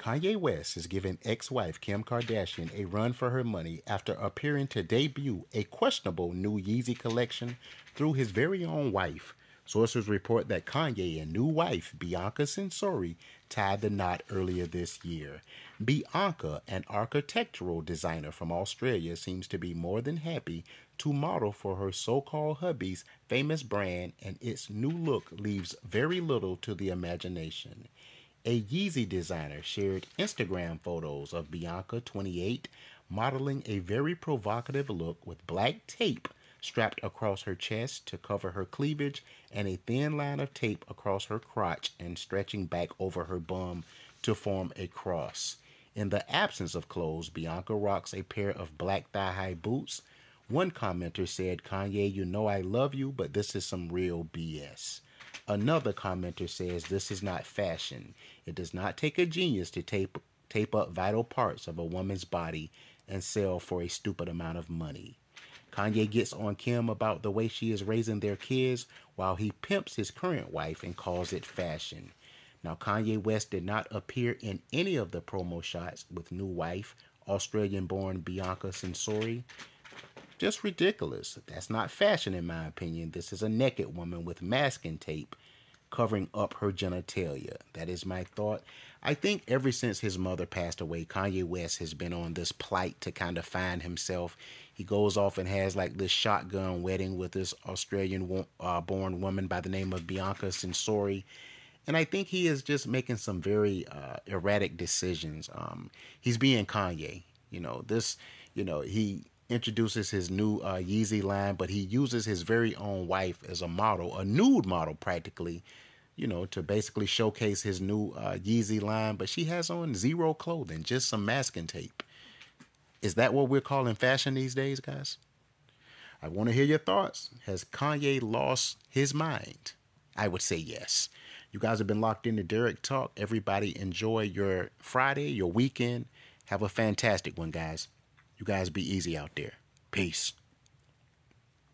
Kanye West is giving ex wife Kim Kardashian a run for her money after appearing to debut a questionable new Yeezy collection through his very own wife. Sources report that Kanye and new wife Bianca Censori tied the knot earlier this year. Bianca, an architectural designer from Australia, seems to be more than happy to model for her so called hubby's famous brand, and its new look leaves very little to the imagination. A Yeezy designer shared Instagram photos of Bianca, 28, modeling a very provocative look with black tape strapped across her chest to cover her cleavage and a thin line of tape across her crotch and stretching back over her bum to form a cross. In the absence of clothes, Bianca rocks a pair of black thigh high boots. One commenter said, Kanye, you know I love you, but this is some real BS. Another commenter says this is not fashion. It does not take a genius to tape tape up vital parts of a woman's body and sell for a stupid amount of money. Kanye gets on Kim about the way she is raising their kids while he pimps his current wife and calls it fashion. Now, Kanye West did not appear in any of the promo shots with new wife, Australian born Bianca Censori. Just ridiculous. That's not fashion, in my opinion. This is a naked woman with masking tape covering up her genitalia. That is my thought. I think ever since his mother passed away, Kanye West has been on this plight to kind of find himself. He goes off and has like this shotgun wedding with this Australian uh, born woman by the name of Bianca Censori. And I think he is just making some very uh, erratic decisions. Um, he's being Kanye. You know, this, you know, he introduces his new uh, Yeezy line, but he uses his very own wife as a model, a nude model practically, you know, to basically showcase his new uh, Yeezy line. But she has on zero clothing, just some masking tape. Is that what we're calling fashion these days, guys? I want to hear your thoughts. Has Kanye lost his mind? I would say yes. You guys have been locked into Derek Talk. Everybody enjoy your Friday, your weekend. Have a fantastic one, guys. You guys be easy out there. Peace.